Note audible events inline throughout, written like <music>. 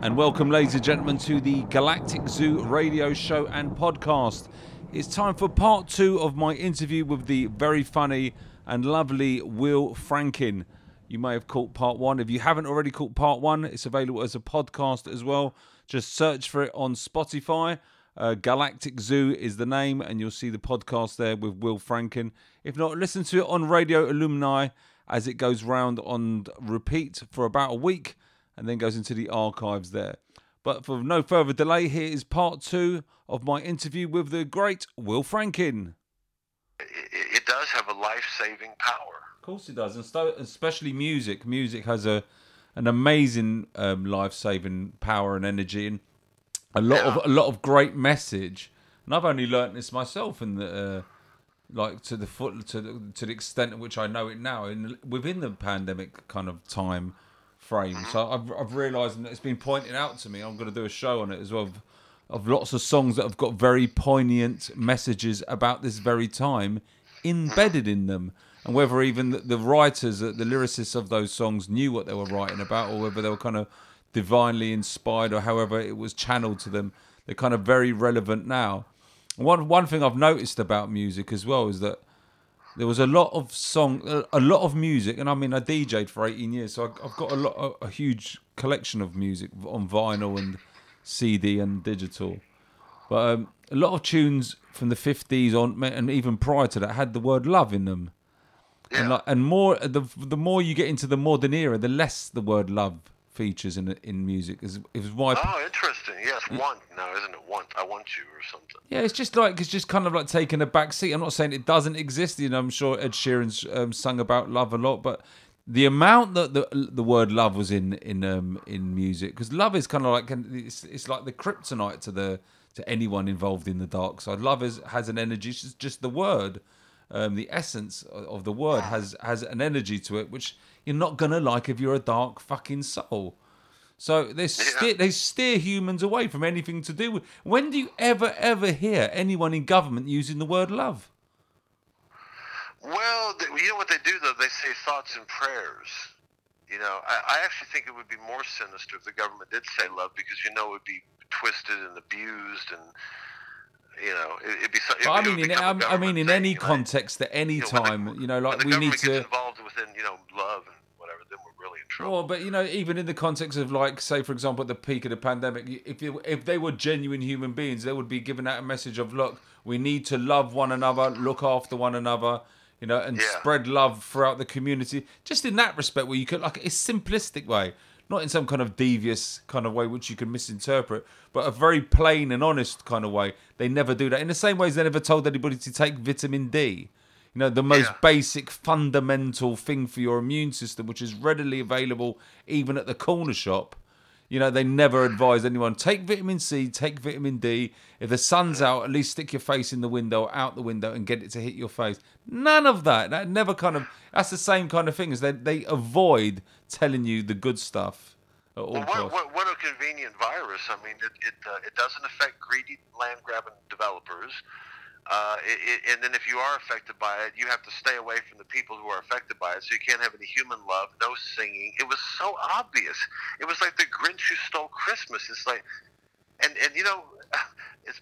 And welcome, ladies and gentlemen, to the Galactic Zoo radio show and podcast. It's time for part two of my interview with the very funny and lovely Will Franken. You may have caught part one. If you haven't already caught part one, it's available as a podcast as well. Just search for it on Spotify. Uh, Galactic Zoo is the name, and you'll see the podcast there with Will Franken. If not, listen to it on Radio Alumni as it goes round on repeat for about a week and then goes into the archives there. But for no further delay, here is part two of my interview with the great Will Franken. it, does have a life-saving power. Of course it does, and sto- especially music. Music has a an amazing um, life-saving power and energy, and a lot of a lot of great message. And I've only learnt this myself in the uh, like to the foot to the, to the extent at which I know it now in within the pandemic kind of time frame. Mm-hmm. So I've I've realised and it's been pointed out to me. I'm going to do a show on it as well. Of, of lots of songs that have got very poignant messages about this very time embedded in them, and whether even the, the writers, the lyricists of those songs knew what they were writing about, or whether they were kind of divinely inspired, or however it was channeled to them, they're kind of very relevant now. One one thing I've noticed about music as well is that there was a lot of song, a- a lot of music, and I mean I DJ'd for 18 years, so I've got a lot, a, a huge collection of music on vinyl and CD and digital. But um, a lot of tunes from the 50s on, and even prior to that, had the word love in them. Yeah. And, like, and more the the more you get into the modern era, the less the word love features in in music. Is it was why Oh, interesting. Yes, want now, isn't it? Want I want you or something. Yeah, it's just like it's just kind of like taking a back seat. I'm not saying it doesn't exist. You know, I'm sure Ed Sheeran's um, sung about love a lot, but the amount that the the word love was in in um in music because love is kind of like it's, it's like the kryptonite to the to anyone involved in the dark side. Love is, has an energy. It's just, the word, um, the essence of of the word has has an energy to it which you're not gonna like if you're a dark fucking soul. So they steer, they steer humans away from anything to do with. When do you ever ever hear anyone in government using the word love? Well, you know what they do though? They say thoughts and prayers. You know, I, I actually think it would be more sinister if the government did say love because you know it would be twisted and abused and you know it, it'd be. so- It, But I would mean, in, um, I mean, in any thing, context, at any You know, when the- time, you know, like we need to. involved within you know love and whatever, then we're really in trouble. Well, but you know, even in the context of like, say, for example, at the peak of the pandemic, if you, if they were genuine human beings, they would be giving out a message of, look, we need to love one another, look after one another, you know, and Yeah. spread love throughout the community. Just in that respect, where you could like a simplistic way, not in some kind of devious kind of way which you can misinterpret, but a very plain and honest kind of way. They never do that. In the same way as they never told anybody to take vitamin D. You know, the most Yeah. basic, fundamental thing for your immune system, which is readily available even at the corner shop. You know, they never advise anyone take vitamin C, take vitamin D. If the sun's out, at least stick your face in the window, out the window, and get it to hit your face. None of that. That never kind of. That's the same kind of thing as they they avoid telling you the good stuff at all Well, what, what, what a convenient virus. I mean, it it, uh, it doesn't affect greedy land grabbing developers. Uh, it, it, and then if you are affected by it, you have to stay away from the people who are affected by it. So you can't have any human love, no singing. It was so obvious. It was like the Grinch who stole Christmas. It's like, and and you know, it's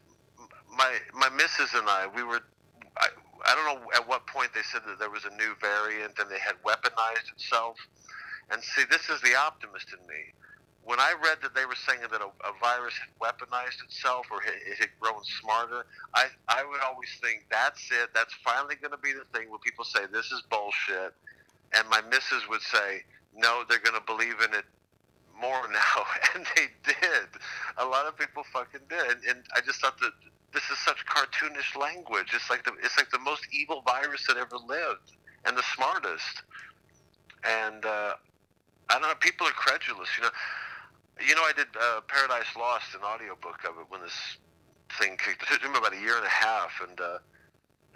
my my missus and I. We were. I, I don't know at what point they said that there was a new variant and they had weaponized itself. And see, this is the optimist in me. When I read that they were saying that a, a virus had weaponized itself or it, it had grown smarter, I, I would always think that's it. That's finally going to be the thing where people say this is bullshit. And my missus would say, no, they're going to believe in it more <laughs> now. And they did. A lot of people fucking did. And, and I just thought that this is such cartoonish language. It's like the, it's like the most evil virus that ever lived and the smartest. And uh, I don't know. People are credulous. You know. You know, I did uh, Paradise Lost, an audiobook of it when this thing kicked. It took me about a year and a half, and uh,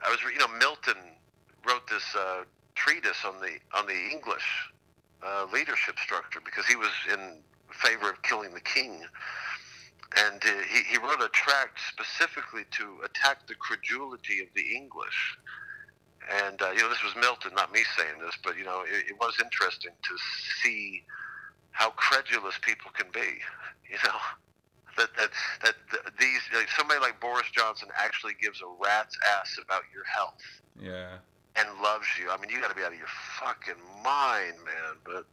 I was, you know, Milton wrote this uh, treatise on the on the English uh, leadership structure because he was in favor of killing the king, and uh, he he wrote a tract specifically to attack the credulity of the English And uh, you know, this was Milton, not me saying this, but you know, it, it was interesting to see how credulous people can be. You know, that that that th- these like somebody like Boris Johnson actually gives a rat's ass about your health Yeah. and loves you. I mean, you got to be out of your fucking mind, man. But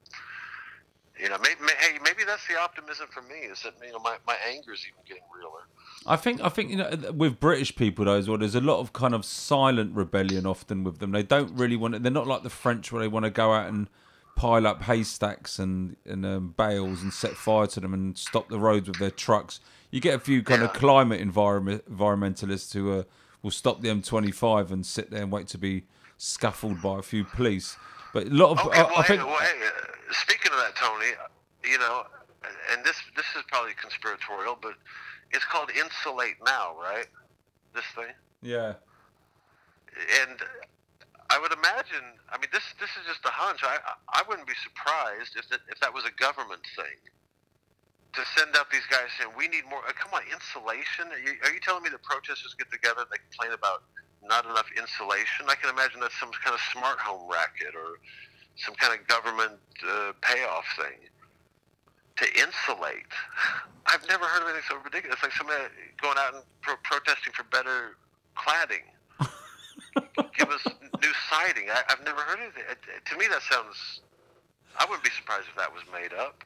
you know, maybe, hey, maybe that's the optimism for me is that you know my my anger is even getting realer. I think I think you know with British people though as well. There's a lot of kind of silent rebellion often with them. They don't really want it. They're not like the French where they want to go out and pile up haystacks and and um, bales and set fire to them and stop the roads with their trucks. You get a few kind of climate environment environmentalists who uh, will stop the M25 and sit there and wait to be scuffled by a few police. But a lot of Okay, I, well, I hey, think well, hey, uh, speaking of that, Tony, you know, and this this is probably conspiratorial, but it's called Insulate Now, right? This thing, yeah. and I would imagine. I mean, this this is just a hunch. I I wouldn't be surprised if that if that was a government thing. To send out these guys saying we need more. Uh, come on, insulation. Are you, are you telling me that protesters get together and they complain about not enough insulation? I can imagine that's some kind of smart home racket or some kind of government uh, payoff thing to insulate. I've never heard of anything so ridiculous. It's like somebody going out and pro- protesting for better cladding. Give us new siding. I, I've never heard of it. To me, that sounds. I wouldn't be surprised if that was made up.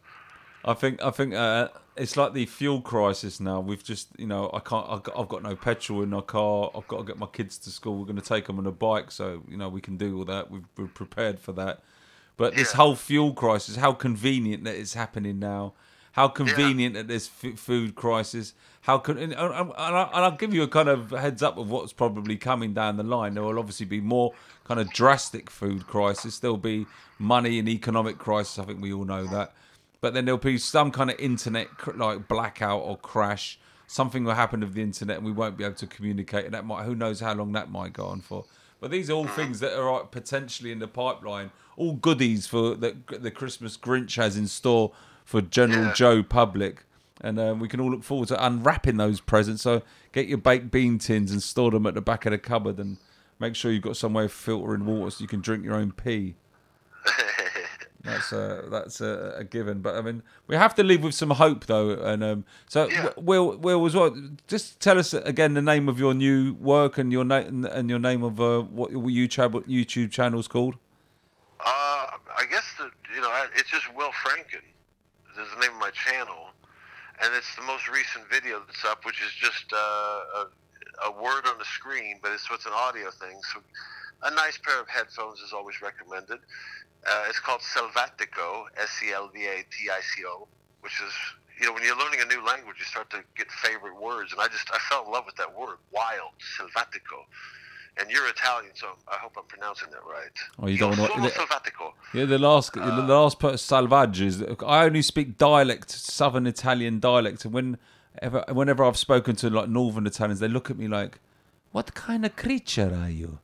I think I think uh, it's like the fuel crisis now. We've just you know I can't I've got, no petrol in our car. I've got to get my kids to school. We're going to take them on a bike, so you know we can do all that. We've, we're prepared for that. But this whole fuel crisis, how convenient that it's happening now. How convenient that this f- food crisis. How can and, and, and I- and I'll give you a kind of heads up of what's probably coming down the line. There will obviously be more kind of drastic food crisis. There'll be money and economic crisis. I think we all know that but then there'll be some kind of internet cr- like blackout or crash. Something will happen with the internet, and we won't be able to communicate. And that might, who knows how long that might go on for. But these are all mm. things that are uh, potentially in the pipeline, all goodies for that the Christmas Grinch has in store for general Yeah. Joe public, and um, we can all look forward to unwrapping those presents. So get your baked bean tins and store them at the back of the cupboard, and make sure you've got somewhere of filtering water so you can drink your own pee. <laughs> That's a that's a, a given, but I mean we have to leave with some hope though, and um, so Yeah. Will Will was what? Just tell us again the name of your new work and your name and your name of uh, what your YouTube YouTube channel's called. Uh, I guess the, you know it's just Will Franken. Is the name of my channel, and it's the most recent video that's up, which is just uh, a, a word on the screen, but it's what's an audio thing. So a nice pair of headphones is always recommended. Uh, it's called Selvatico, S-E-L-V-A-T-I-C-O, which is you know when you're learning a new language, you start to get favorite words, and I just I fell in love with that word, wild, Selvatico. And you're Italian, so I hope I'm pronouncing that right. Oh, you don't wanna- sono Selvatico. Yeah, the last the last part Salvage is I only speak dialect, Southern Italian dialect, and whenever whenever I've spoken to like Northern Italians, they look at me like, "What kind of creature are you?"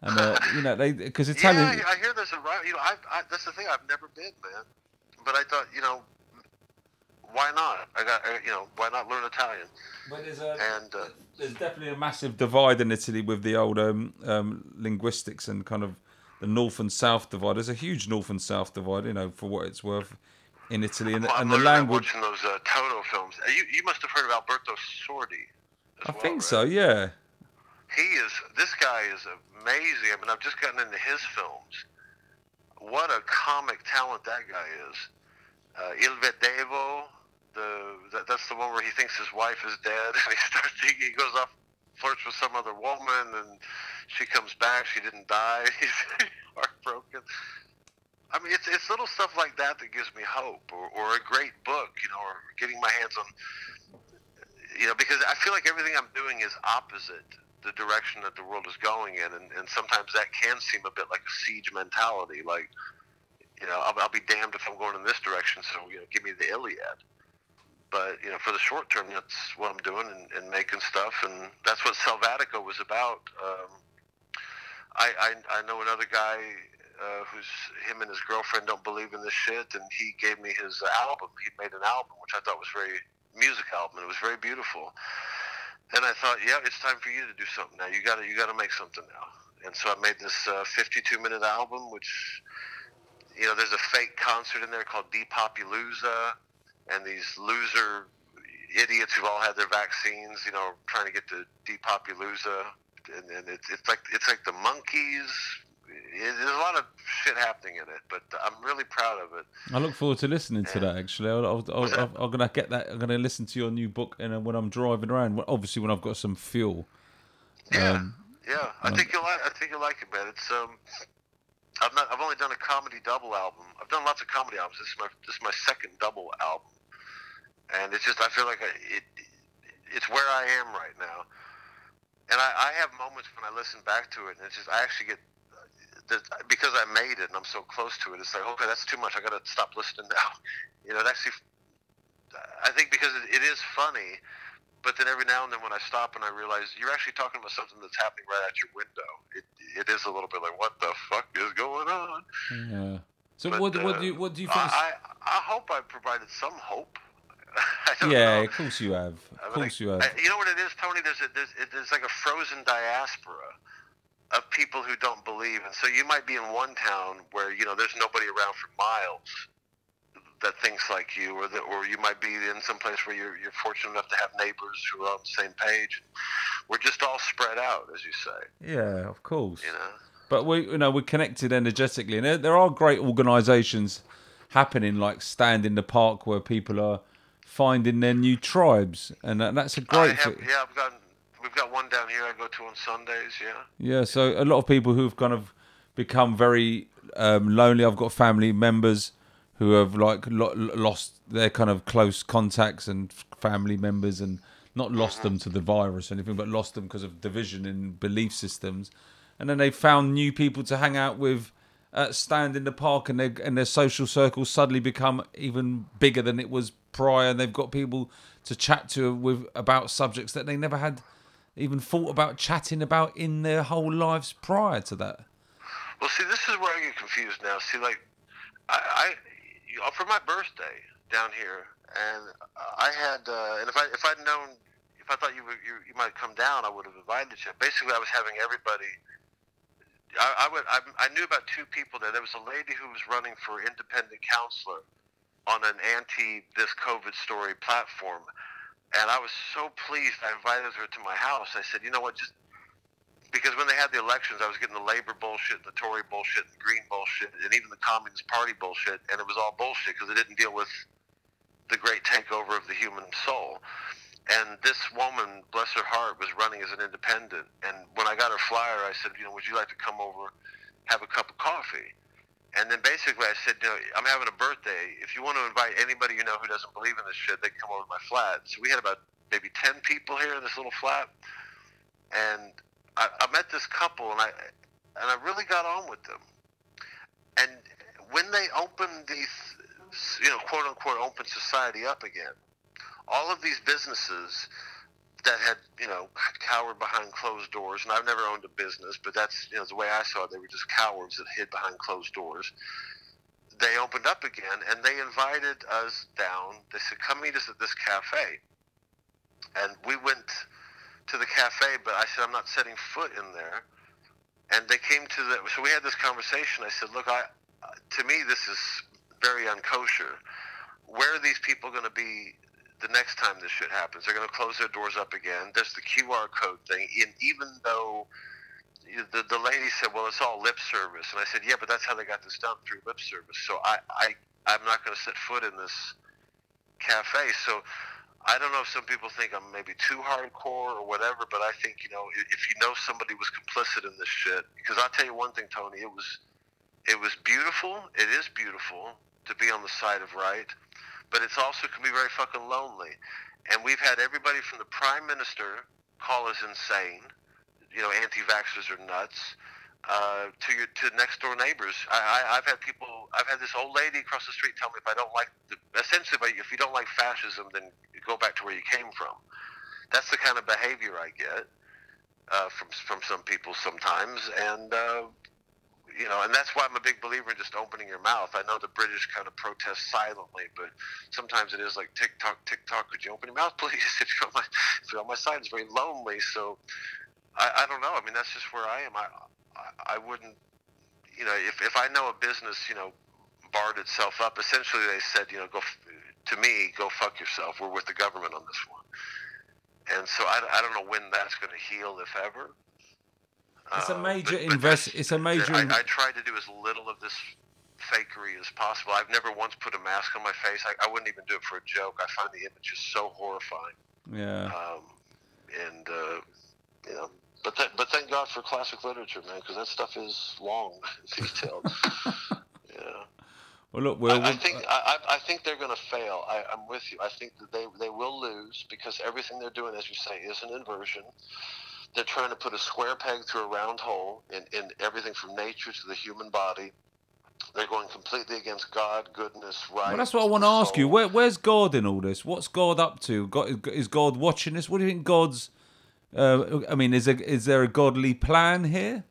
And uh, you know they because <laughs> Italian. Yeah, I hear there's a right. You know, I, I that's the thing. I've never been, man. But I thought, you know, why not? I got, you know, why not learn Italian? But there's, a, And, uh, there's definitely a massive divide in Italy with the old um, um, linguistics and kind of the north and south divide. There's a huge north and south divide, you know, for what it's worth in Italy, and, Well, and the language. watching those uh, Toto films. Uh, You you must have heard of Alberto Sordi. I well, think right? so, yeah. He is. This guy is amazing. I mean, I've just gotten into his films. What a comic talent that guy is. Uh, Il Vedovo, the that, that's the one where he thinks his wife is dead, <laughs> and he starts he, he goes off flirts with some other woman, and she comes back. She didn't die. <laughs> He's heartbroken. I mean, it's it's little stuff like that that gives me hope, or, or a great book, you know, or getting my hands on, you know, because I feel like everything I'm doing is opposite the direction that the world is going in, and, and sometimes that can seem a bit like a siege mentality. Like, you know, I'll, I'll be damned if I'm going in this direction, so you know, give me the Iliad. But you know, for the short term, that's what I'm doing and, and making stuff, and that's what Selvatico was about. Um, I, I I know another guy uh, who's him and his girlfriend don't believe in this shit, and he gave me his album. He made an album which I thought was very music album. and It was very beautiful. And I thought, yeah, it's time for you to do something now. You got to you got to make something now. and so I made this uh, 52 minute album, which you know, there's a fake concert in there called Depopulooza, and these loser idiots who've all had their vaccines, you know, trying to get to Depopulooza, and, and it's it's like it's like the monkeys. It, there's a lot of shit happening in it, but I'm really proud of it. I look forward to listening to that. Actually? I'm, I'm gonna get that. I'm gonna listen to your new book, and uh, when I'm driving around, obviously when I've got some fuel. Yeah, Um, yeah. I um, think you'll like. I think you'll like it, man. It's um. I've not. I've only done a comedy double album. I've done lots of comedy albums. This is my. This is my second double album, and it's just. I feel like I, it. It's where I am right now, and I, I have moments when I listen back to it, and it's just. I actually get. Because I made it and I'm so close to it, it's like okay, that's too much. I got to stop listening now. <laughs> You know, it actually. I think because it, it is funny, but then every now and then when I stop and I realize you're actually talking about something that's happening right at your window, it it is a little bit like what the fuck is going on? Yeah. So But, what what uh, do you what do you think? I I hope I provided some hope. <laughs> Yeah, know. of course you have. I Of mean, course you have. You know what it is, Tony? There's a, there's it- there's like a frozen diaspora of people who don't believe, and so you might be in one town where you know there's nobody around for miles that thinks like you, or that, or you might be in some place where you're you're fortunate enough to have neighbors who are on the same page. We're just all spread out, as you say. Yeah, of course. You know. But we, you know, we're connected energetically, and there, there are great organisations happening, like Stand in the Park, where people are finding their new tribes, and that, that's a great. have, yeah, I've got we've got one down here I go to on Sundays. Yeah. Yeah, so a lot of people who've kind of become very um, lonely. I've got family members who have like lo- lost their kind of close contacts and family members, and not lost them to the virus or anything, but lost them because of division in belief systems. And then they found new people to hang out with. Uh, stand in the park and, and their social circles suddenly become even bigger than it was prior and they've got people to chat to with about subjects that they never had even thought about chatting about in their whole lives prior to that. Well, see, this is where I get confused now. See, like, I, I for my birthday down here, and I had, uh, and if I if I'd known, if I thought you would, you, you might come down, I would have invited you. Basically, I was having everybody. I, I would. I, I knew about two people there. There was a lady who was running for independent counselor on an anti this COVID story platform, and I was so pleased. I invited her to my house. I said, you know what, just because when they had the elections, I was getting the labor bullshit, the Tory bullshit, the Green bullshit, and even the Communist Party bullshit, and it was all bullshit because it didn't deal with the great takeover of the human soul. And this woman, bless her heart, was running as an independent. And when I got her flyer, I said, you know, would you like to come over, have a cup of coffee? And then basically I said, you know, I'm having a birthday. If you want to invite anybody you know who doesn't believe in this shit, they can come over to my flat. So we had about maybe 10 people here in this little flat. And I, I met this couple, and I and I really got on with them. And when they opened these, you know, quote unquote, open society up again, all of these businesses that had, you know, cowered behind closed doors, and I've never owned a business, but that's, you know, the way I saw it. They were just cowards that hid behind closed doors. They opened up again, and they invited us down. They said, "Come meet us at this cafe." And we went to the cafe, but I said I'm not setting foot in there. And they came to the so we had this conversation. I said, look, I to me this is very unkosher. Where are these people going to be the next time this shit happens? They're going to close their doors up again. There's the QR code thing, and even though the the lady said, well, it's all lip service, and I said, yeah, but that's how they got this done through lip service. So I I I'm not going to set foot in this cafe. So I don't know if some people think I'm maybe too hardcore or whatever, but I think you know if you know somebody was complicit in this shit, because I'll tell you one thing, Tony, it was it was beautiful. It is beautiful to be on the side of right, but it's also can be very fucking lonely. And we've had everybody from the prime minister call us insane. You know, anti-vaxxers are nuts. Uh, to your to next door neighbors, I, I, I've had people. I've had this old lady across the street tell me if I don't like the essentially if, you don't like fascism, then go back to where you came from. That's the kind of behavior I get uh, from from some people sometimes, and uh, you know, and that's why I'm a big believer in just opening your mouth. I know the British kind of protest silently, but sometimes it is like tick tock, tick tock. Could you open your mouth, <laughs> please? If you're on my if you're on my side, it's very lonely. So I, I don't know. I mean, that's just where I am. I I, I wouldn't. You know, if if I know a business, you know, barred itself up, essentially they said, you know, go f- to me, go fuck yourself. We're with the government on this one. And so I, I don't know when that's going to heal, if ever. It's a Uh, major but- but invest- it's a major I, I try to do as little of this fakery as possible. I've never once put a mask on my face. I, I wouldn't even do it for a joke. I find the images so horrifying. Yeah. Um, and uh, you know, but th- but thank God for classic literature, man, because that stuff is long, <laughs> detailed. <laughs> yeah. Well, look. I, I think I, I think they're going to fail. I, I'm with you. I think that they they will lose because everything they're doing, as you say, is an inversion. They're trying to put a square peg through a round hole in, in everything from nature to the human body. They're going completely against God, goodness, right. Well, that's what I want to ask you. Where, where's God in all this? What's God up to? God, is God watching this? What do you think God's? Uh, I mean, is there, is there a godly plan here?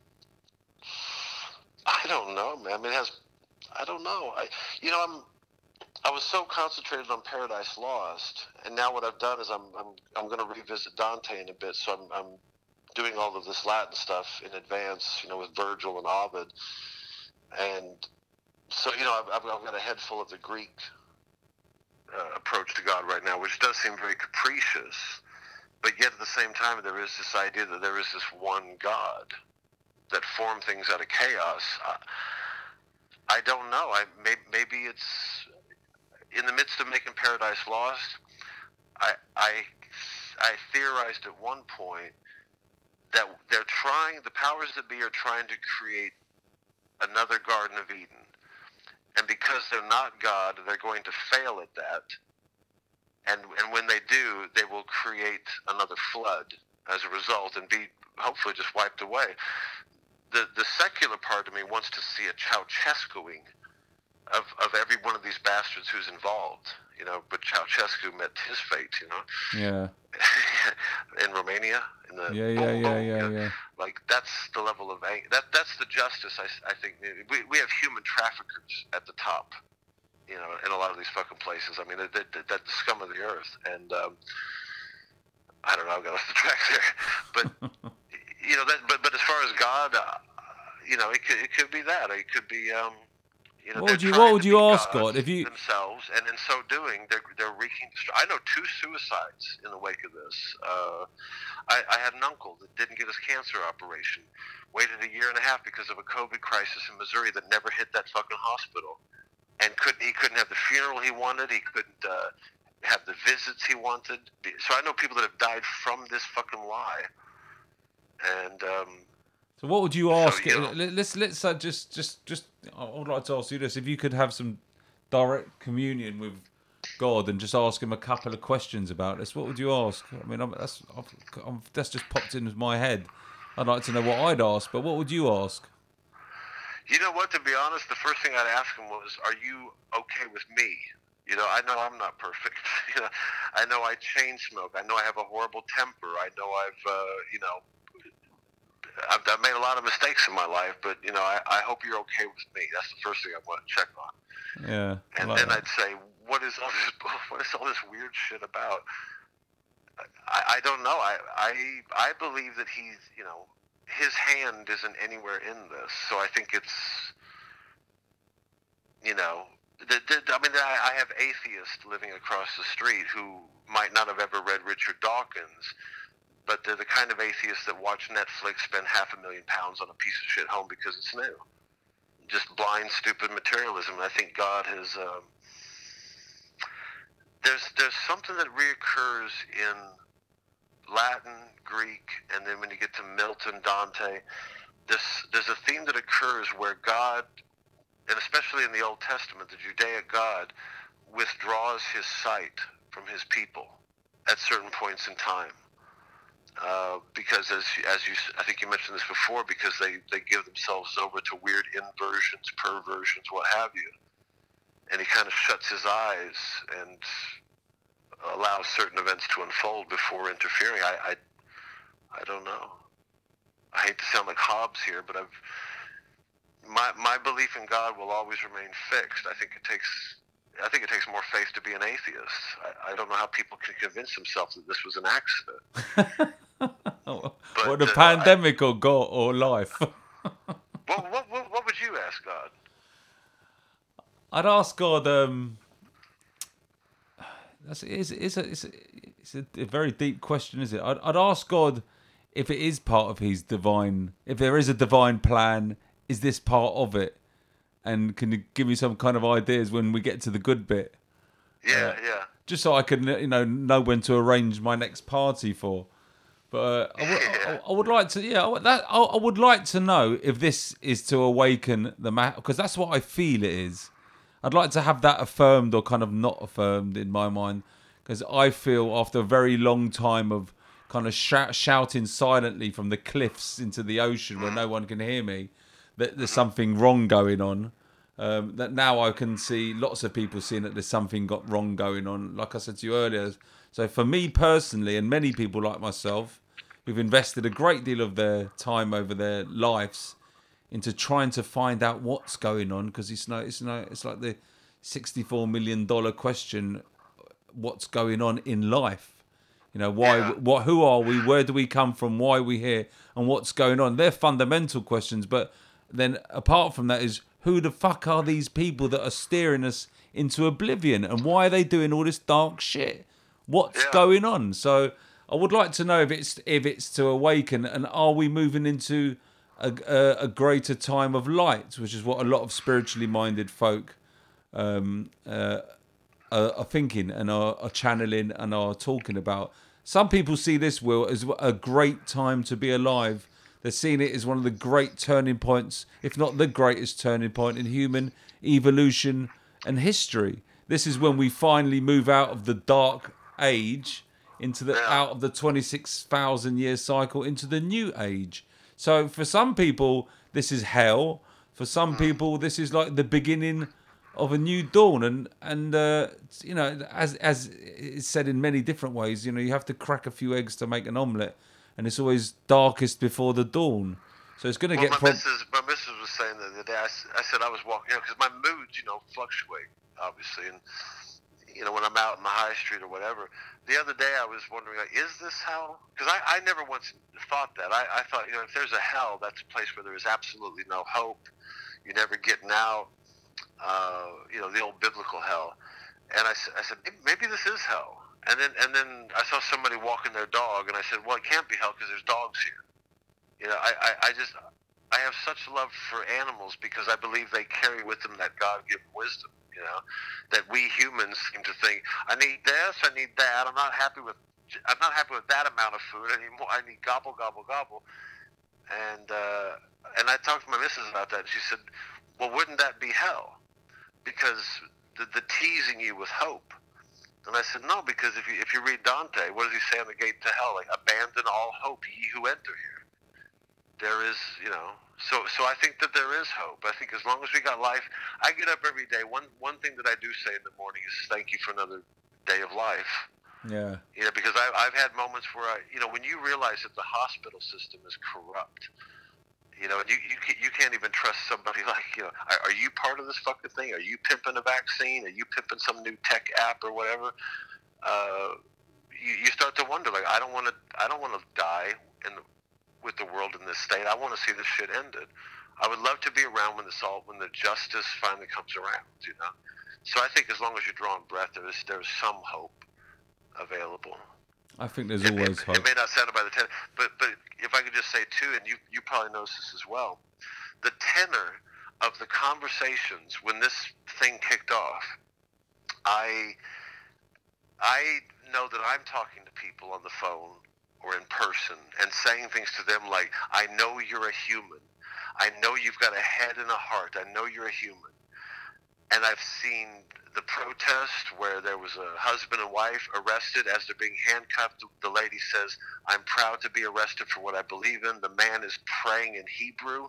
I don't know, man. I mean, it has. I don't know. I, you know, I'm. I was so concentrated on Paradise Lost, and now what I've done is I'm I'm I'm going to revisit Dante in a bit. So I'm I'm doing all of this Latin stuff in advance, you know, with Virgil and Ovid, and so you know I've I've got a head full of the Greek uh, approach to God right now, which does seem very capricious, but yet at the same time there is this idea that there is this one God that formed things out of chaos. I, I don't know. I may, maybe it's in the midst of making Paradise Lost. I I I theorized at one point that they're trying the powers that be are trying to create another Garden of Eden, and because they're not God, they're going to fail at that. And and when they do, they will create another flood as a result, and be hopefully just wiped away the the secular part of me wants to see a Ceausescuing of of every one of these bastards who's involved. You know, but Ceausescu met his fate. You know, Yeah, <laughs> in Romania, in the yeah, yeah, boom, yeah, boom, yeah, you know, yeah. Like that's the level of ang- that that's the justice. I, I think we we have human traffickers at the top. You know, in a lot of these fucking places. I mean, that that, that the scum of the earth, and um, I don't know. I got off the track there, but <laughs> you know that. But but as far as God, uh, you know, it could it could be that. It could be. Um, you know, What would you- what would you ask God if you- themselves, and in so doing, they're they're wreaking. I know two suicides in the wake of this. Uh, I, I had an uncle that didn't get his cancer operation, waited a year and a half because of a COVID crisis in Missouri that never hit that fucking hospital, and couldn't he couldn't have the funeral he wanted. He couldn't uh, have the visits he wanted. So I know people that have died from this fucking lie, and um, So what would you ask? you know- let- let's let's uh, just just just. I would like to ask you this: if you could have some direct communion with God and just ask him a couple of questions about this, what would you ask? I mean, I'm, that's I'm, that's just popped into my head. I'd like to know what I'd ask, but what would you ask? You know what? To be honest, the first thing I'd ask him was, "Are you okay with me?" You know, I know I'm not perfect. <laughs> you know, I know I chain smoke. I know I have a horrible temper. I know I've, uh, you know, I've, I've made a lot of mistakes in my life. But you know, I, I hope you're okay with me. That's the first thing I want to check on. Yeah, And then that. I'd say, "What is all this? <laughs> What is all this weird shit about?" I, I don't know. I, I I believe that he's, you know, his hand isn't anywhere in this. So I think it's, you know, the, the, I mean, I, I have atheists living across the street who might not have ever read Richard Dawkins, but they're the kind of atheists that watch Netflix spend half a million pounds on a piece of shit home because it's new. Just blind, stupid materialism. I think God has. Um, there's there's something that reoccurs in Latin, Greek, and then when you get to Milton, Dante, this there's a theme that occurs where God, and especially in the Old Testament, the Judaic God withdraws His sight from His people at certain points in time. Uh, because as as you I think you mentioned this before, because they they give themselves over to weird inversions, perversions, what have you, and he kind of shuts his eyes and allows certain events to unfold before interfering. I I, I don't know. I hate to sound like Hobbes here, but I've my my belief in God will always remain fixed. I think it takes I think it takes more faith to be an atheist. I, I don't know how people can convince themselves that this was an accident. <laughs> what But, the uh, pandemic or God or life? <laughs> What, what, what, what would you ask God? I'd ask God. Um, that's it's it's a it's a, it's a, a very deep question, is it? I'd, I'd ask God if it is part of His divine, if there is a divine plan, is this part of it? And can you give me some kind of ideas when we get to the good bit, Yeah, yeah. just so I can you know know when to arrange my next party for. But uh, I, would, <laughs> I, I would like to, yeah, I that I, I would like to know if this is to awaken the matter because that's what I feel it is. I'd like to have that affirmed or kind of not affirmed in my mind because I feel after a very long time of kind of shout, shouting silently from the cliffs into the ocean where no one can hear me that there's something wrong going on. Um, that now I can see lots of people seeing that there's something got wrong going on. Like I said to you earlier, so for me personally, and many people like myself, who've invested a great deal of their time over their lives into trying to find out what's going on, because it's no, it's no, it's like the sixty-four million dollar question: what's going on in life? You know, why? Yeah. What? Who are we? Where do we come from? Why are we here? And what's going on? They're fundamental questions. But then, apart from that, is who the fuck are these people that are steering us into oblivion? And why are they doing all this dark shit? What's Yeah. going on? So, I would like to know if it's if it's to awaken, and are we moving into a, a, a greater time of light, which is what a lot of spiritually minded folk um, uh, are, are thinking and are, are channeling and are talking about. Some people see this will as a great time to be alive. They're seeing it as one of the great turning points, if not the greatest turning point in human evolution and history. This is when we finally move out of the dark age into the out of the 26,000 year cycle into the new age. So for some people this is hell. For some people this is like the beginning of a new dawn and and uh, you know as as it's said in many different ways you know you have to crack a few eggs to make an omelette and it's always darkest before the dawn so it's going to Well, get my prob- missus, my missus was saying the other day. I said I was walking, you know, because my moods, you know, fluctuate obviously, and you know when I'm out in the high street or whatever. The other day I was wondering, like, is this hell? Because I, I never once thought that. I, I thought, you know, if there's a hell, that's a place where there is absolutely no hope. You're never getting out. Uh, you know, the old biblical hell. And I, I said, maybe, this is hell. And then and then I saw somebody walking their dog, and I said, well, it can't be hell because there's dogs here. You know, I, I, I just I have such love for animals because I believe they carry with them that God given wisdom, you know, that we humans seem to think, I need this, I need that, I'm not happy with I'm not happy with that amount of food anymore. I need gobble, gobble, gobble. And uh, and I talked to my missus about that and she said, Well wouldn't that be hell? Because the, the teasing you with hope. And I said, No, because if you if you read Dante, what does he say on the gate to hell? Like, abandon all hope, ye who enter here there is, you know, so so I think that there is hope. I think as long as we got life, I get up every day. One one thing that I do say in the morning is thank you for another day of life. yeah You know, because I, I've had moments where I, you know, when you realize that the hospital system is corrupt, you know, and you you can't, you can't even trust somebody <laughs> like, you know, are, are you part of this fucking thing? Are you pimping a vaccine? Are you pimping some new tech app or whatever? Uh, you, you start to wonder, like, I don't want to, I don't want to die in the, with the world in this state. I want to see this shit ended. I would love to be around when this all, when the justice finally comes around, you know. So I think as long as you're drawing breath, there is there's some hope available. i think there's It- always it, hope It may not sound by the tenor, but but if I could just say too, and you you probably noticed this as well, the tenor of the conversations when this thing kicked off, I I know that I'm talking to people on the phone or in person and saying things to them like, I know you're a human. I know you've got a head and a heart. I know you're a human. And I've seen the protest where there was a husband and wife arrested as they're being handcuffed. The lady says, I'm proud to be arrested for what I believe in. The man is praying in Hebrew.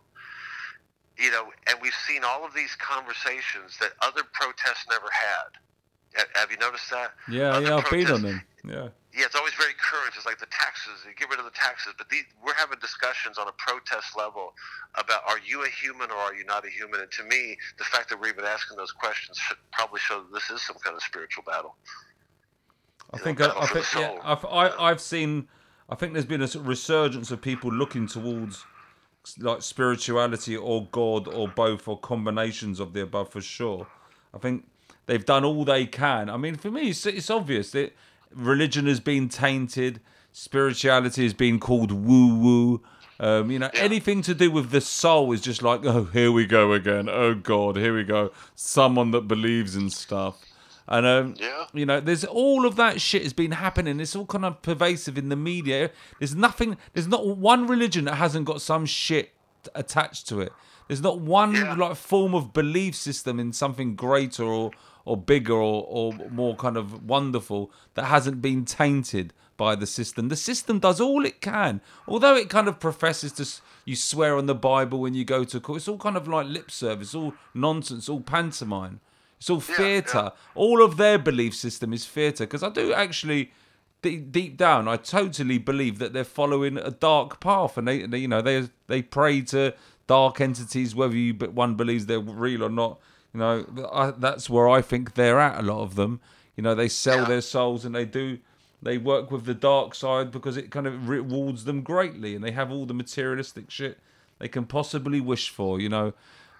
You know, and we've seen all of these conversations that other protests never had. Have you noticed that? yeah Other yeah i've been on them yeah yeah, it's always very current. It's like the taxes, you get rid of the taxes. But these, we're having discussions on a protest level about are you a human or are you not a human? And to me, the fact that we're even asking those questions should probably show that this is some kind of spiritual battle. I you think know, I, I think yeah. I've I, I've seen I think there's been a resurgence of people looking towards like spirituality or God or both or combinations of the above for sure. I think they've done all they can. I mean, for me, it's, it's obvious that religion has been tainted, spirituality has been called woo woo. Um, you know, anything to do with the soul is just like, oh, here we go again. Oh God, here we go. Someone that believes in stuff. And um, Yeah. you know, there's all of that shit has been happening. It's all kind of pervasive in the media. There's nothing. There's not one religion that hasn't got some shit attached to it. There's not one Yeah. like form of belief system in something greater or or bigger or, or more kind of wonderful that hasn't been tainted by the system. The system does all it can, although it kind of professes to you swear on the Bible when you go to court. It's all kind of like lip service, all nonsense, all pantomime. It's all theatre. All of their belief system is theatre. Because I do actually, deep, deep down, I totally believe that they're following a dark path, and they, they you know, they they pray to dark entities, whether you but one believes they're real or not. You know, I, that's where I think they're at. A lot of them, you know, they sell Yeah. their souls and they do. They work with the dark side because it kind of rewards them greatly, and they have all the materialistic shit they can possibly wish for. You know,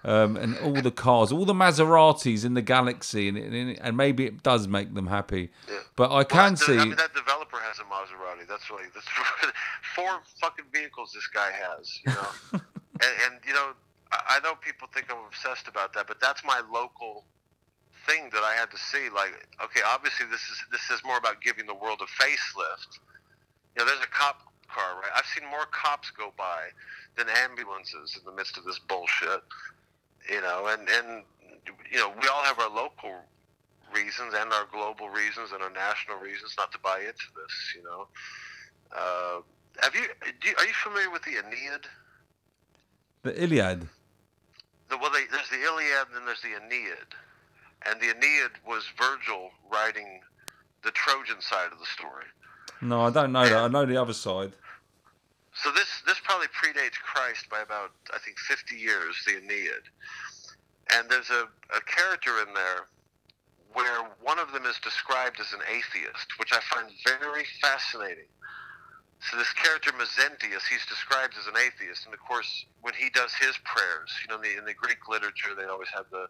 um, and all the cars, all the Maseratis in the galaxy, and, and, and maybe it does make them happy. Yeah. But I can Well, see. I mean, that developer has a Maserati. That's. He, that's <laughs> four fucking vehicles this guy has. You know, <laughs> and, and you know, I, know people think I'm obsessed about that, but that's my local thing that I had to see. Like, okay, obviously this is this is more about giving the world a facelift. You know, there's a cop car, right? I've seen more cops go by than ambulances in the midst of this bullshit. You know, and and you know, we all have our local reasons and our global reasons and our national reasons not to buy into this. You know, uh, have you, do you are you familiar with the Aeneid? the Iliad. The, well, they, there's the Iliad and then there's the Aeneid, and the Aeneid was Virgil writing the Trojan side of the story. No, I don't know that. I know the other side. So this this probably predates Christ by about I think 50 years, the Aeneid. And there's a, a character in there where one of them is described as an atheist, which I find very fascinating. So this character Mezentius, he's described as an atheist, and of course, when he does his prayers, you know, in the, in the Greek literature, they always have the,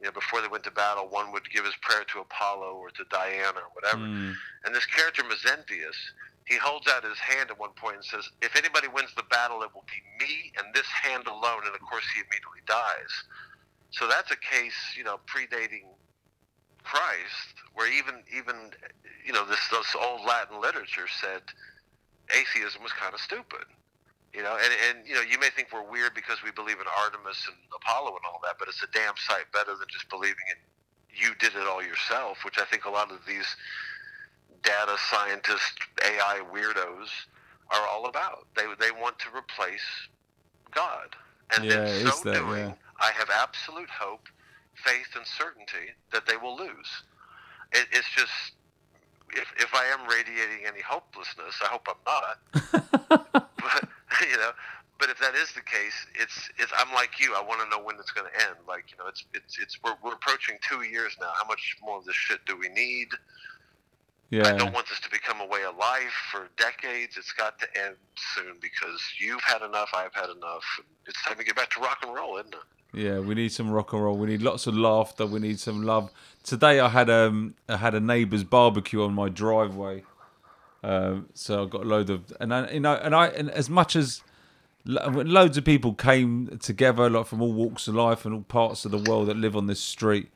you know, before they went to battle, one would give his prayer to Apollo or to Diana or whatever. Mm. And this character Mezentius, he holds out his hand at one point and says, "If anybody wins the battle, it will be me and this hand alone." And of course, he immediately dies. So that's a case, you know, predating Christ, where even even you know this this old Latin literature said atheism was kind of stupid. You know, and, and you know, you may think we're weird because we believe in Artemis and Apollo and all that, but it's a damn sight better than just believing in you did it all yourself, which I think a lot of these data scientist AI weirdos are all about. They they want to replace God, and Yeah, in so that, doing, yeah. I have absolute hope, faith, and certainty that they will lose. It, it's just if if I am radiating any hopelessness, I hope I'm not. <laughs> but <laughs> you know. But if that is the case, it's it's. I'm like you. I want to know when it's going to end. Like you know, it's it's it's. We're, we're approaching two years now. How much more of this shit do we need? Yeah. I don't want this to become a way of life for decades. It's got to end soon because you've had enough. I've had enough. It's time to get back to rock and roll, isn't it? Yeah, we need some rock and roll. We need lots of laughter. We need some love. Today I had um I had a neighbour's barbecue on my driveway, um, so I got a load of and I, you know and I and as much as lo- loads of people came together, like from all walks of life and all parts of the world that live on this street,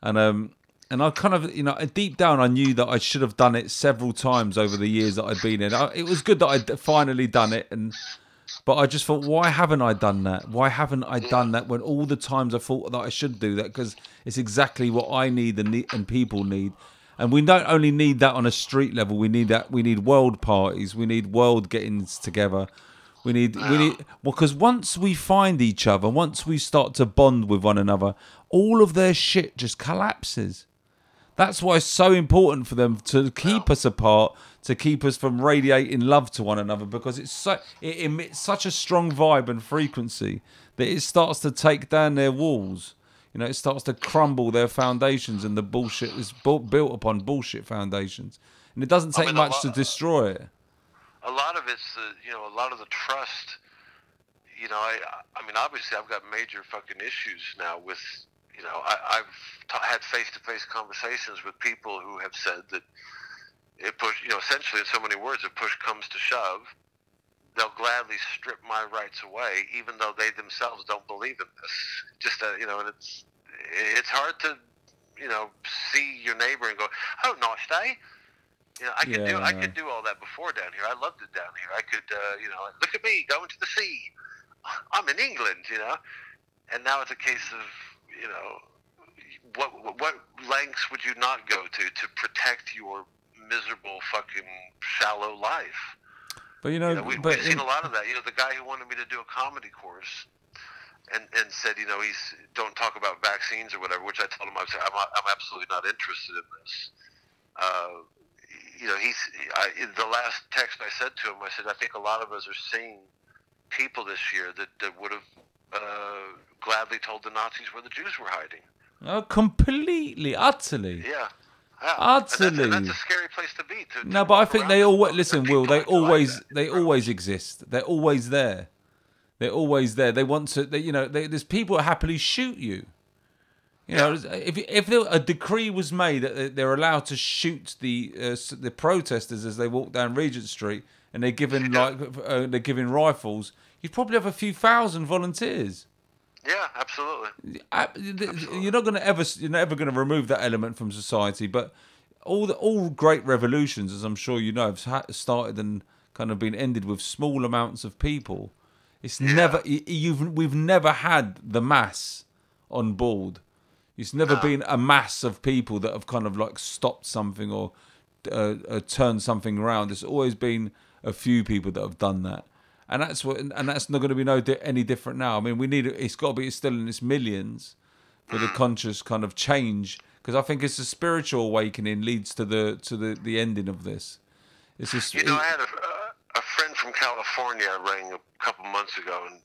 and um and I kind of you know deep down I knew that I should have done it several times over the years that I'd been in. I, it was good that I'd finally done it and. But I just thought, why haven't I done that? Why haven't I done that when all the times I thought that I should do that? Because it's exactly what I need and, need and people need. And we don't only need that on a street level. We need that. We need world parties. We need world gettings together. We need. We need. Well, because once we find each other, once we start to bond with one another, all of their shit just collapses. That's why it's so important for them to keep us apart, to keep us from radiating love to one another, because it's so it emits such a strong vibe and frequency that it starts to take down their walls. You know, it starts to crumble their foundations, and the bullshit is bu- built upon bullshit foundations. And it doesn't take mean, a much to destroy it. a lot of it's the you know a lot of the trust you know, I, I mean, obviously, I've got major fucking issues now with, you know, I, I've t- had face-to-face conversations with people who have said that it push, you know, essentially in so many words, if push comes to shove, they'll gladly strip my rights away, even though they themselves don't believe in this. Just, uh, you know, and it's it's hard to, you know, see your neighbor and go, oh, nice day. You know, I could do Yeah, I I could do all that before down here. I loved it down here. I could, uh, you know, look at me going to the sea. I'm in England, you know, and now it's a case of, you know, what what lengths would you not go to to protect your miserable fucking shallow life? But you know, You know, we, but we've seen a lot of that. You know, the guy who wanted me to do a comedy course and, and said, you know, he's don't talk about vaccines or whatever, which I told him I was, I'm, I'm absolutely not interested in this. Uh, you know, he's I, in the last text I said to him, I said, I think a lot of us are seeing people this year that, that would have uh, gladly told the Nazis where the Jews were hiding. oh, completely, utterly. Yeah. Yeah. And that's, and that's a scary place to be. To, to No, but I think they always listen. Will they you like always they always exist? They're always there. They're always there. They want to. They, you know, they, there's people that happily shoot you. You know, if if there, a decree was made that they're allowed to shoot the uh, the protesters as they walk down Regent Street, and they're given like uh, they're given rifles, you'd probably have a few thousand volunteers. Yeah, absolutely. I- you're not going to ever you're never going to remove that element from society but all the all great revolutions as i'm sure you know have started and kind of been ended with small amounts of people. It's never you've we've never had the mass on board. It's never been a mass of people that have kind of like stopped something or uh, uh, turned something around. It's always been a few people that have done that and that's what and that's not going to be no di- any different now. I mean we need it's got to be still in its millions for the conscious kind of change. Because I think it's a spiritual awakening leads to the to the the ending of this. It's just You know, I had a, a friend from California I rang a couple months ago, and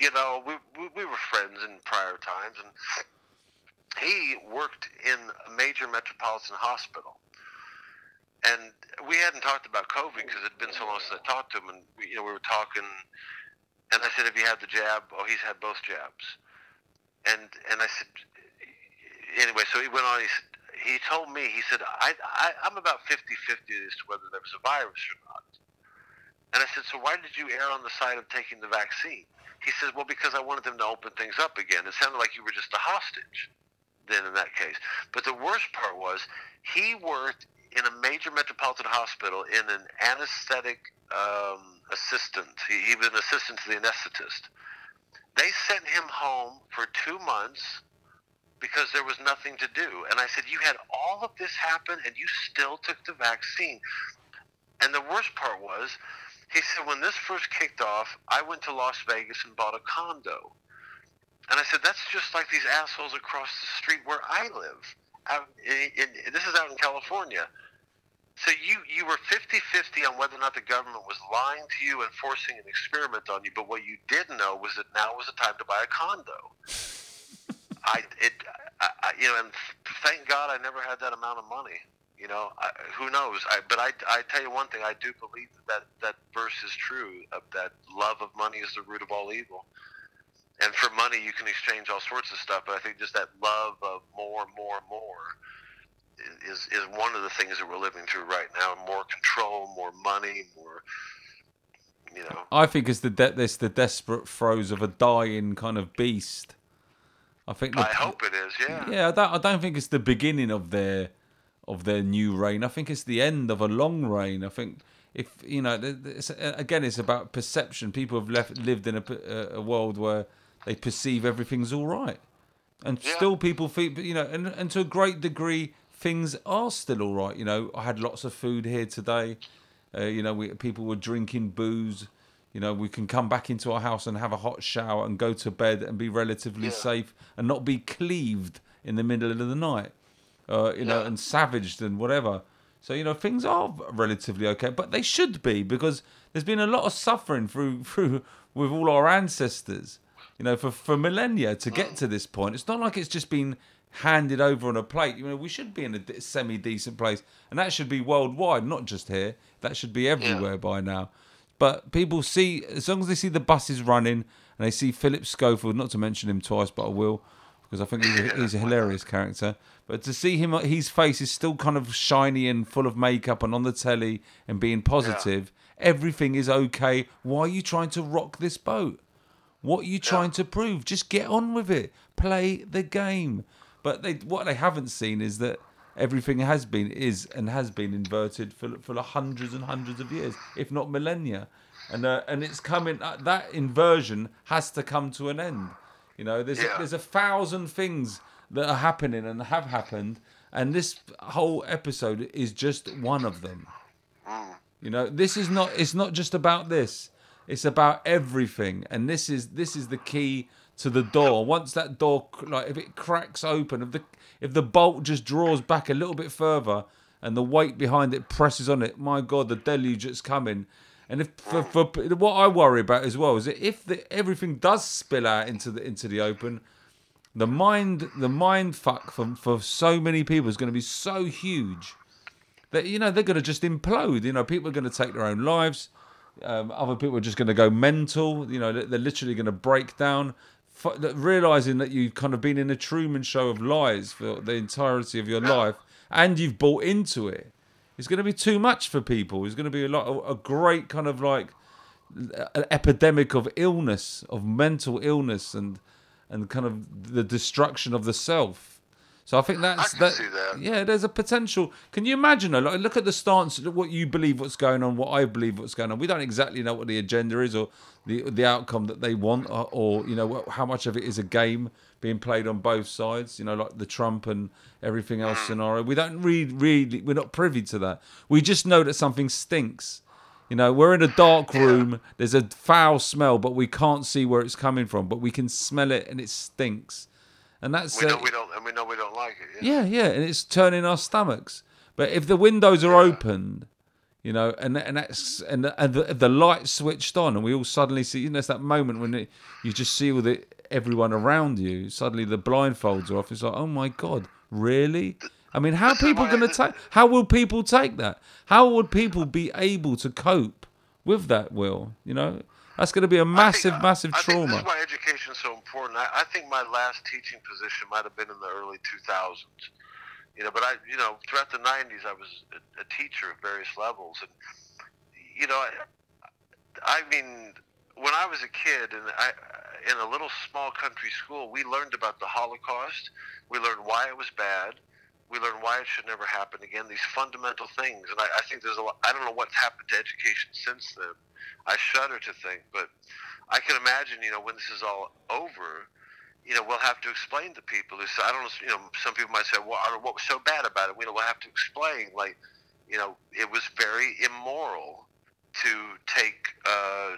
you know, we, we we were friends in prior times, and he worked in a major metropolitan hospital, and we hadn't talked about COVID because it'd been so long since I talked to him, and we, you know, we were talking, and I said, "Have you had the jab?" Oh, he's had both jabs, and and I said, anyway, so he went on. He said, he told me, he said, I, I, I'm about 50 50 as to whether there was a virus or not. And I said, So why did you err on the side of taking the vaccine? He said, Well, because I wanted them to open things up again. It sounded like you were just a hostage then in that case. But the worst part was he worked in a major metropolitan hospital in an anesthetic um, assistant. He, he was an assistant to the anesthetist. They sent him home for two months because there was nothing to do. And I said, You had all of this happen and you still took the vaccine. And the worst part was, he said, When this first kicked off, I went to Las Vegas and bought a condo. And I said, That's just like these assholes across the street where I live. Out this is out in California. So you, you were 50-50 on whether or not the government was lying to you and forcing an experiment on you, but what you didn't know was that now was the time to buy a condo. <laughs> I it I, I, you know, and thank God I never had that amount of money. You know, I, who knows? I, but I, I tell you one thing: I do believe that that verse is true. Of that love of money is the root of all evil. And for money, you can exchange all sorts of stuff. But I think just that love of more, more, more is is one of the things that we're living through right now. More control, more money, more. You know, I think it's the de- it's the desperate throes of a dying kind of beast. I think. The, I hope it is. Yeah. Yeah, I don't, I don't think it's the beginning of their of their new reign. I think it's the end of a long reign. I think if you know, it's, again, it's about perception. People have left lived in a, a world where they perceive everything's all right, and Yeah. still people feel you know, and, and to a great degree, things are still all right. You know, I had lots of food here today. Uh, you know, we, people were drinking booze. You know, we can come back into our house and have a hot shower and go to bed and be relatively Yeah. safe and not be cleaved in the middle of the night. Uh, you know, and savaged and whatever. So you know, things are relatively okay, but they should be because there's been a lot of suffering through <laughs> through with all our ancestors. You know, for for millennia to get to this point. It's not like it's just been handed over on a plate. You know, we should be in a semi decent place, and that should be worldwide, not just here. That should be everywhere by now. But people see as long as they see the buses running and they see Philip Schofield, not to mention him twice, but I will because I think he's a, he's a hilarious character. But to see him, his face is still kind of shiny and full of makeup and on the telly and being positive. Everything is okay. Why are you trying to rock this boat? What are you trying to prove? Just get on with it. Play the game. But they, what they haven't seen is that everything has been, is, and has been inverted for for hundreds and hundreds of years, if not millennia. And uh, and it's coming. Uh, that inversion has to come to an end. You know, there's Yeah. there's a thousand things that are happening and have happened, and this whole episode is just one of them. You know, this is not. It's not just about this. It's about everything, and this is this is the key to the door. Once that door, like if it cracks open, if the if the bolt just draws back a little bit further, and the weight behind it presses on it, my God, the deluge that's coming. And if for, for what I worry about as well is that if the, everything does spill out into the into the open, the mind the mind fuck for for so many people is going to be so huge that you know they're going to just implode. You know, people are going to take their own lives. Um, other people are just going to go mental. You know, they're, literally going to break down. F- realizing that you've kind of been in a Truman show of lies for the entirety of your life, and you've bought into it. It's going to be too much for people. It's going to be a lot, of a great kind of like an epidemic of illness, of mental illness, and and kind of the destruction of the self. So I think that's can that, that. Yeah, there's a potential. Can you imagine? though, Like, look at the stance. Look what you believe, what's going on, what I believe, what's going on. We don't exactly know what the agenda is or the the outcome that they want, or, or you know how much of it is a game being played on both sides. You know, like the Trump and everything else mm. scenario. We don't really, really, we're not privy to that. We just know that something stinks. You know, we're in a dark room. There's a foul smell, but we can't see where it's coming from. But we can smell it, and it stinks. And that's We uh, know we don't, and we know we don't like it. Yeah. yeah, yeah, and it's turning our stomachs. But if the windows are opened, you know, and and that's and the, and the, the light switched on, and we all suddenly see, you know, it's that moment when it, you just see all the everyone around you. Suddenly the blindfolds are off. It's like, oh my god, really? I mean, how are people going to take? How will people take that? How would people be able to cope with that? Will you know? That's going to be a I think- massive, massive I think this trauma. is why education is so important. I, I think my last teaching position might have been in the early 2000s. You know, but I, you know, throughout the 90s, I was a, a teacher at various levels, and you know, I, I mean, when I was a kid and I, in a little small country school, we learned about the Holocaust. We learned why it was bad. We learn why it should never happen again. These fundamental things, and I, I think there's a lot. I don't know what's happened to education since then. I shudder to think, but I can imagine, you know, when this is all over, you know, we'll have to explain to people who say, I don't know, you know, some people might say, well, I don't know what was so bad about it? We know we'll have to explain, like, you know, it was very immoral to take uh,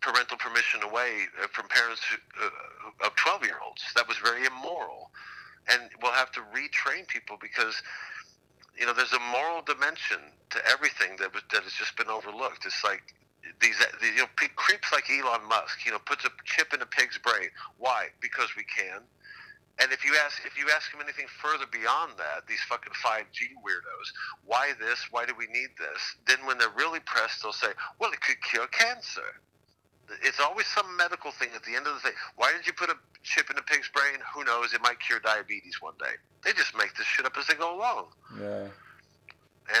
parental permission away uh, from parents who, uh, of 12 year olds. That was very immoral. And we'll have to retrain people because, you know, there's a moral dimension to everything that that has just been overlooked. It's like these, these you know, creeps like Elon Musk, you know, puts a chip in a pig's brain. Why? Because we can. And if you ask if you ask them anything further beyond that, these fucking five G weirdos, why this? Why do we need this? Then when they're really pressed, they'll say, "Well, it could cure cancer." It's always some medical thing at the end of the thing. Why did you put a chip in a pig's brain? Who knows? It might cure diabetes one day. They just make this shit up as they go along. Yeah.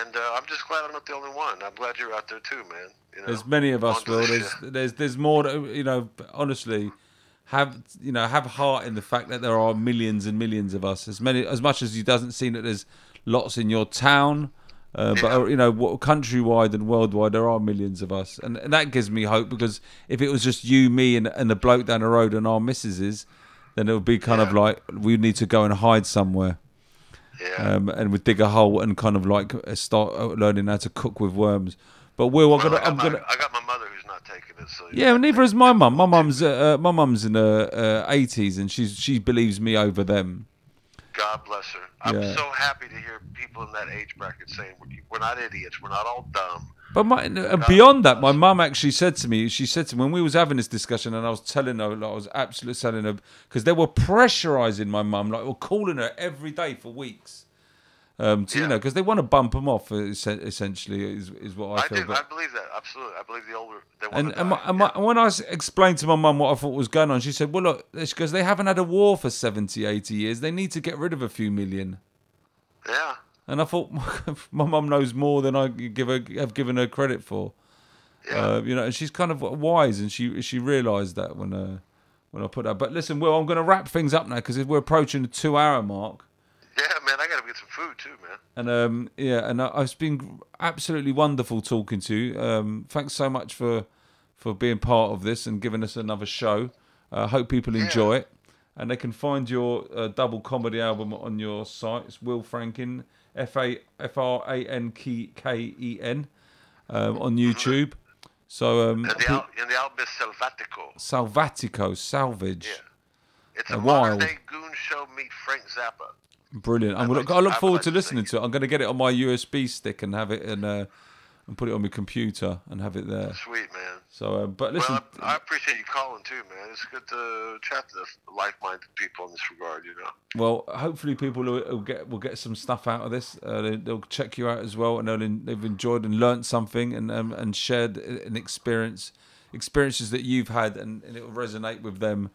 And uh, I'm just glad I'm not the only one. I'm glad you're out there too, man. You know, There's many of us, Will. There's there's there's more. You know, honestly, have you know have heart in the fact that there are millions and millions of us. As many as much as you doesn't seem that there's lots in your town, uh, but uh, you know, countrywide and worldwide, there are millions of us, and, and that gives me hope because if it was just you, me, and, and the bloke down the road and our missuses, then it would be kind of like we need to go and hide somewhere yeah. um, and we dig a hole and kind of like uh, start uh, learning how to cook with worms. But Will, I'm Well, gonna, I, got I'm my, gonna, I got my mother who's not taking it. So yeah, neither is my mum. My <laughs> mum's, uh, uh, my mum's in her eighties, and she's she believes me over them. God bless her. I'm Yeah. so happy to hear people in that age bracket saying we're, we're not idiots. We're not all dumb. But my, and uh, beyond that, my mum actually said to me, she said to me when we was having this discussion, and I was telling her, like, I was absolutely telling her because they were pressurising my mum, like, were calling her every day for weeks. Um, to, You Yeah. know, because they want to bump them off. Essentially, is is what I, I feel. do. but- I believe that absolutely. I believe the older they want and, to and, die. my, and, my, when I explained to my mum what I thought was going on, she said, "Well, look, she goes, they haven't had a war for 70, 80 years. They need to get rid of a few million. yeah. And I thought <laughs> my mum knows more than I give her have given her credit for. Yeah. Uh, you know, and she's kind of wise, and she she realised that when uh, when I put that. But listen, Will, I'm going to wrap things up now because we're approaching the two hour mark. Yeah, man. I gotta get some food too, man. And um, yeah, and I- it's been absolutely wonderful talking to you. Um, thanks so much for for being part of this and giving us another show. I hope people enjoy it, and they can find your uh, double comedy album on your site. It's Will Franken, F A F R A N K K E N, um, on YouTube. So um, And the, al- and the album is Selvatico. Salvatico, salvage. Yeah. It's a Uh, modern wild. day goon show meet Frank Zappa. Brilliant. I'm gonna, I look forward to listening to it. I'm going to get it on my USB stick and have it and uh, and put it on my computer and have it there. Sweet, man. So, uh, but listen, well, I, I appreciate you calling too, man. It's good to chat to the like-minded people in this regard, you know. well, hopefully people will, will get will get some stuff out of this. Uh, they, they'll check you out as well, and they'll, they've enjoyed and learnt something and um, and shared an experience experiences that you've had, and, and it will resonate with them,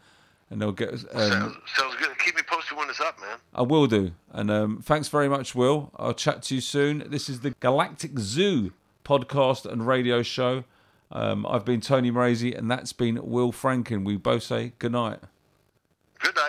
and they'll get. Um, sounds, sounds good. Keep me when it's up, man. I will do. And um, thanks very much, Will. I'll chat to you soon. This is the Galactic Zoo podcast and radio show. Um, I've been Tony Mrazey, and that's been Will Franken. We both say good night. Good night.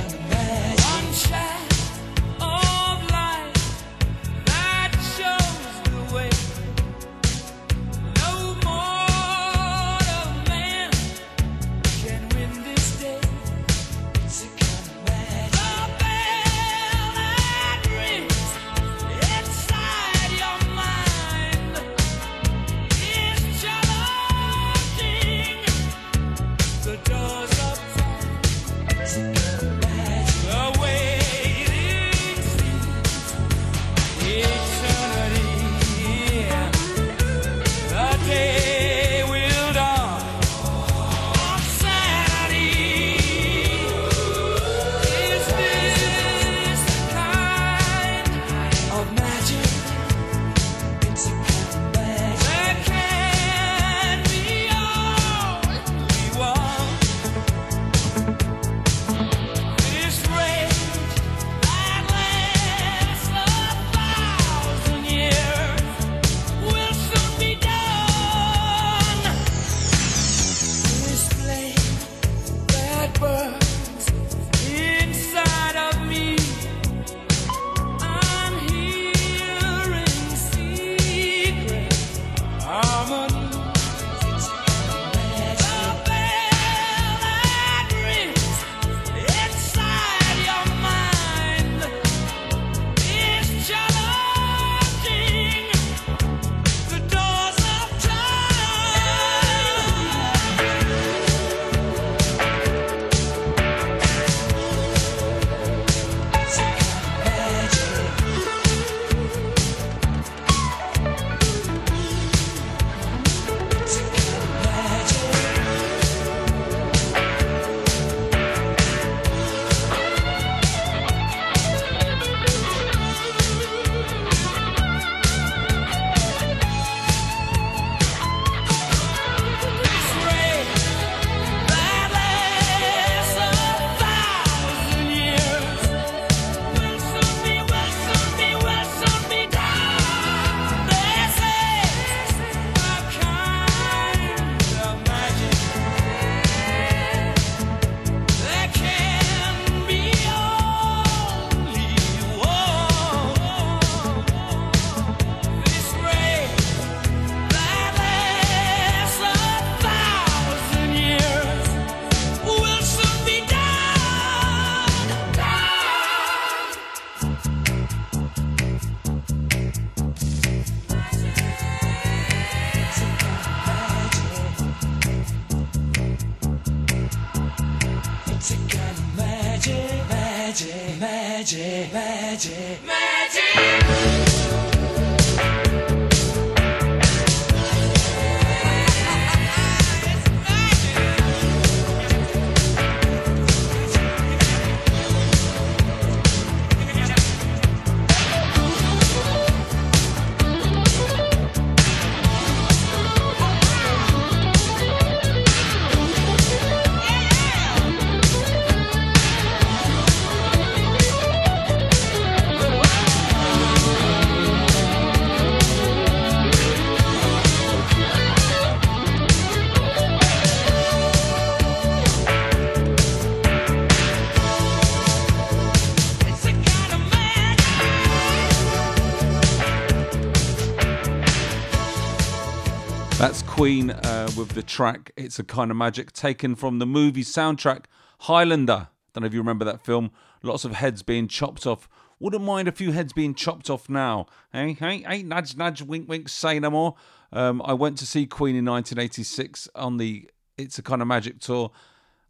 Queen uh, with the track It's a Kind of Magic, taken from the movie soundtrack Highlander. Don't know if you remember that film. Lots of heads being chopped off. Wouldn't mind a few heads being chopped off now. Hey, hey, hey, nudge, nudge, wink, wink, say no more. Um, I went to see Queen in 1986 on the It's a Kind of Magic tour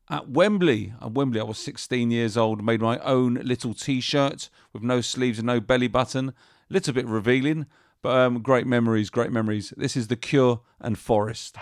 at Wembley. At Wembley, I was 16 years old, made my own little t shirt with no sleeves and no belly button. Little bit revealing, but um, great memories, great memories. This is The Cure and Forest.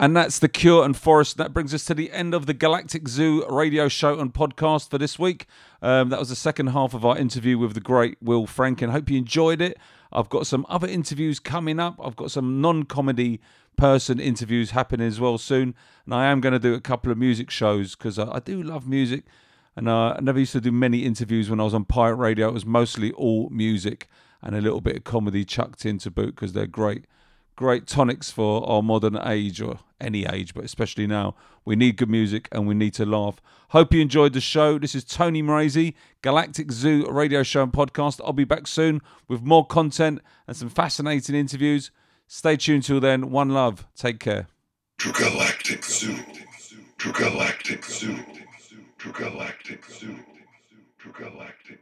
And that's The Cure and Forest. That brings us to the end of the Galactic Zoo radio show and podcast for this week. Um, that was the second half of our interview with the great Will Franken. Hope you enjoyed it. I've got some other interviews coming up. I've got some non comedy person interviews happening as well soon. And I am going to do a couple of music shows because I, I do love music. And uh, I never used to do many interviews when I was on Pirate Radio. It was mostly all music and a little bit of comedy chucked in to boot because they're great great tonics for our modern age or any age, but especially now. We need good music and we need to laugh. Hope you enjoyed the show. This is Tony Morazy, Galactic Zoo radio show and podcast. I'll be back soon with more content and some fascinating interviews. Stay tuned till then. One love. Take care. To Galactic Zoo. To Galactic Zoo. Galactic Zoo. Galactic Zoo. Galactic Zoo.